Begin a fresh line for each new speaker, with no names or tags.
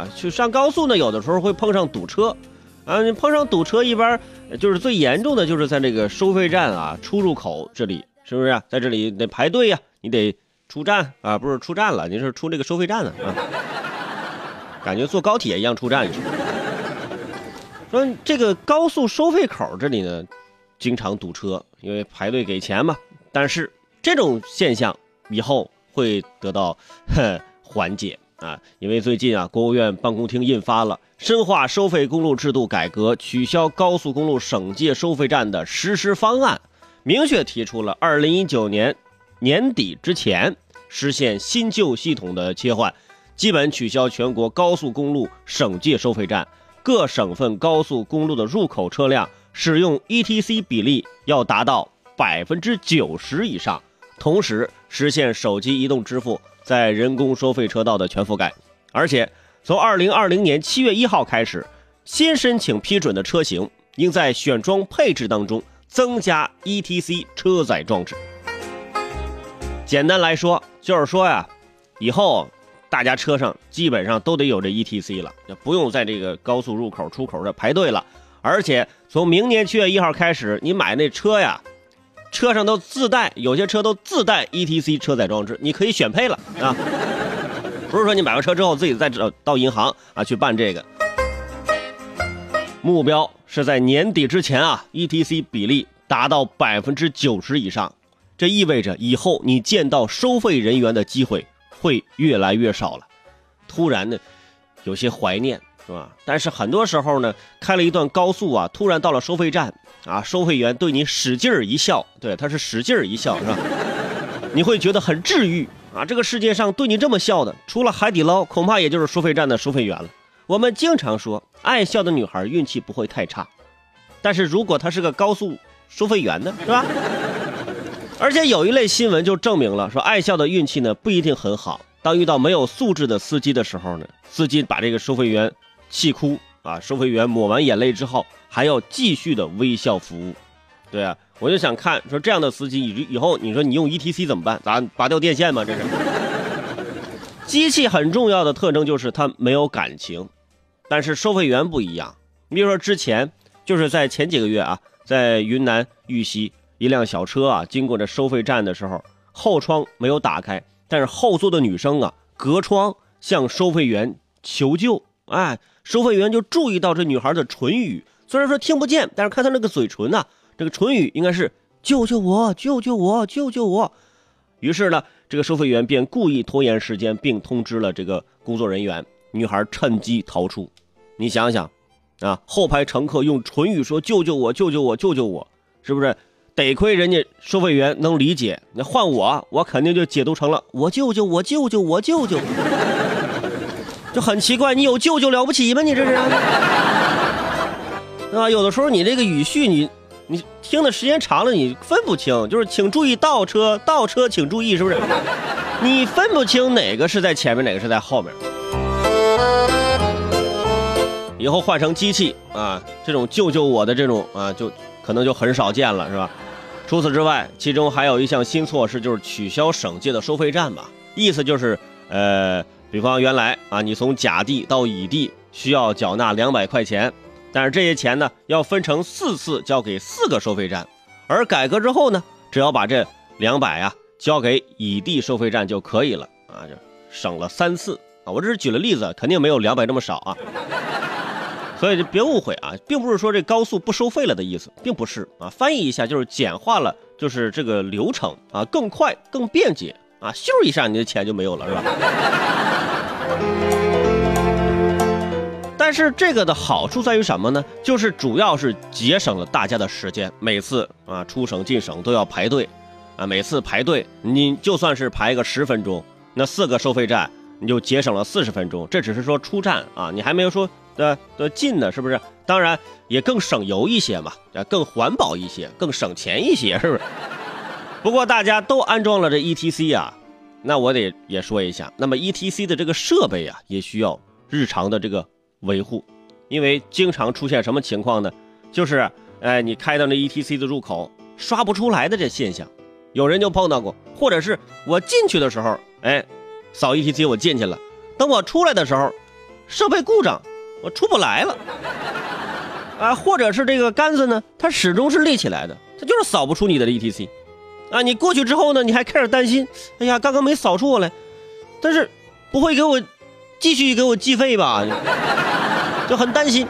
啊，去上高速呢，有的时候会碰上堵车，啊，你碰上堵车，一般就是最严重的就是在这个收费站啊出入口这里，是不是？在这里得排队呀，你得出站啊，不是出站了，你是出这个收费站呢啊，感觉坐高铁一样出站去。说这个高速收费口这里呢，经常堵车，因为排队给钱嘛。但是这种现象以后会得到 缓解啊，因为最近啊，国务院办公厅印发了《深化收费公路制度改革取消高速公路省界收费站的实施方案》，明确提出了二零一九年年底之前实现新旧系统的切换，基本取消全国高速公路省界收费站。各省份高速公路的入口车辆使用 ETC 比例要达到百分之九十以上，同时实现手机移动支付在人工收费车道的全覆盖。而且，从二零二零年七月一号开始，新申请批准的车型应在选装配置当中增加 ETC 车载装置。简单来说，就是说呀，以后。大家车上基本上都得有这 ETC 了，就不用在这个高速入口出口这排队了。而且从明年七月一号开始，你买那车呀，车上都自带，有些车都自带 ETC 车载装置，你可以选配了啊。不是说你买完车之后自己再找到银行啊去办这个。目标是在年底之前啊，ETC 比例达到百分之九十以上，这意味着以后你见到收费人员的机会。会越来越少了，突然呢，有些怀念，是吧？但是很多时候呢，开了一段高速啊，突然到了收费站啊，收费员对你使劲儿一笑，对，他是使劲儿一笑，是吧？你会觉得很治愈啊！这个世界上对你这么笑的，除了海底捞，恐怕也就是收费站的收费员了。我们经常说，爱笑的女孩运气不会太差，但是如果她是个高速收费员呢，是吧？而且有一类新闻就证明了，说爱笑的运气呢不一定很好。当遇到没有素质的司机的时候呢，司机把这个收费员气哭啊，收费员抹完眼泪之后还要继续的微笑服务。对啊，我就想看说这样的司机以以后你说你用 ETC 怎么办？咋拔掉电线吗？这是。机器很重要的特征就是它没有感情，但是收费员不一样。你比如说之前就是在前几个月啊，在云南玉溪。一辆小车啊，经过这收费站的时候，后窗没有打开，但是后座的女生啊，隔窗向收费员求救。哎，收费员就注意到这女孩的唇语，虽然说听不见，但是看她那个嘴唇呐，这个唇语应该是“救救我，救救我，救救我”。于是呢，这个收费员便故意拖延时间，并通知了这个工作人员。女孩趁机逃出。你想想，啊，后排乘客用唇语说“救救我，救救我，救救我”，是不是？得亏人家收费员能理解，那换我，我肯定就解读成了我舅舅，我舅舅，我舅舅，就很奇怪。你有舅舅了不起吗？你这是，对 吧？有的时候你这个语序，你你听的时间长了，你分不清，就是请注意倒车，倒车请注意，是不是？你分不清哪个是在前面，哪个是在后面。以后换成机器啊，这种救救我的这种啊，就可能就很少见了，是吧？除此之外，其中还有一项新措施，就是取消省界的收费站吧。意思就是，呃，比方原来啊，你从甲地到乙地需要缴纳两百块钱，但是这些钱呢，要分成四次交给四个收费站。而改革之后呢，只要把这两百啊交给乙地收费站就可以了啊，就省了三次啊。我这是举了例子，肯定没有两百这么少啊。所以就别误会啊，并不是说这高速不收费了的意思，并不是啊。翻译一下就是简化了，就是这个流程啊，更快更便捷啊，咻一下你的钱就没有了，是吧？但是这个的好处在于什么呢？就是主要是节省了大家的时间，每次啊出省进省都要排队啊，每次排队你就算是排个十分钟，那四个收费站你就节省了四十分钟，这只是说出站啊，你还没有说。的的近呢，是不是？当然也更省油一些嘛，啊，更环保一些，更省钱一些，是不是？不过大家都安装了这 ETC 啊，那我得也说一下，那么 ETC 的这个设备啊，也需要日常的这个维护，因为经常出现什么情况呢？就是，哎，你开到那 ETC 的入口刷不出来的这现象，有人就碰到过，或者是我进去的时候，哎，扫 ETC 我进去了，等我出来的时候。设备故障，我出不来了。啊，或者是这个杆子呢，它始终是立起来的，它就是扫不出你的 ETC。啊，你过去之后呢，你还开始担心，哎呀，刚刚没扫出来，但是不会给我继续给我计费吧？就很担心。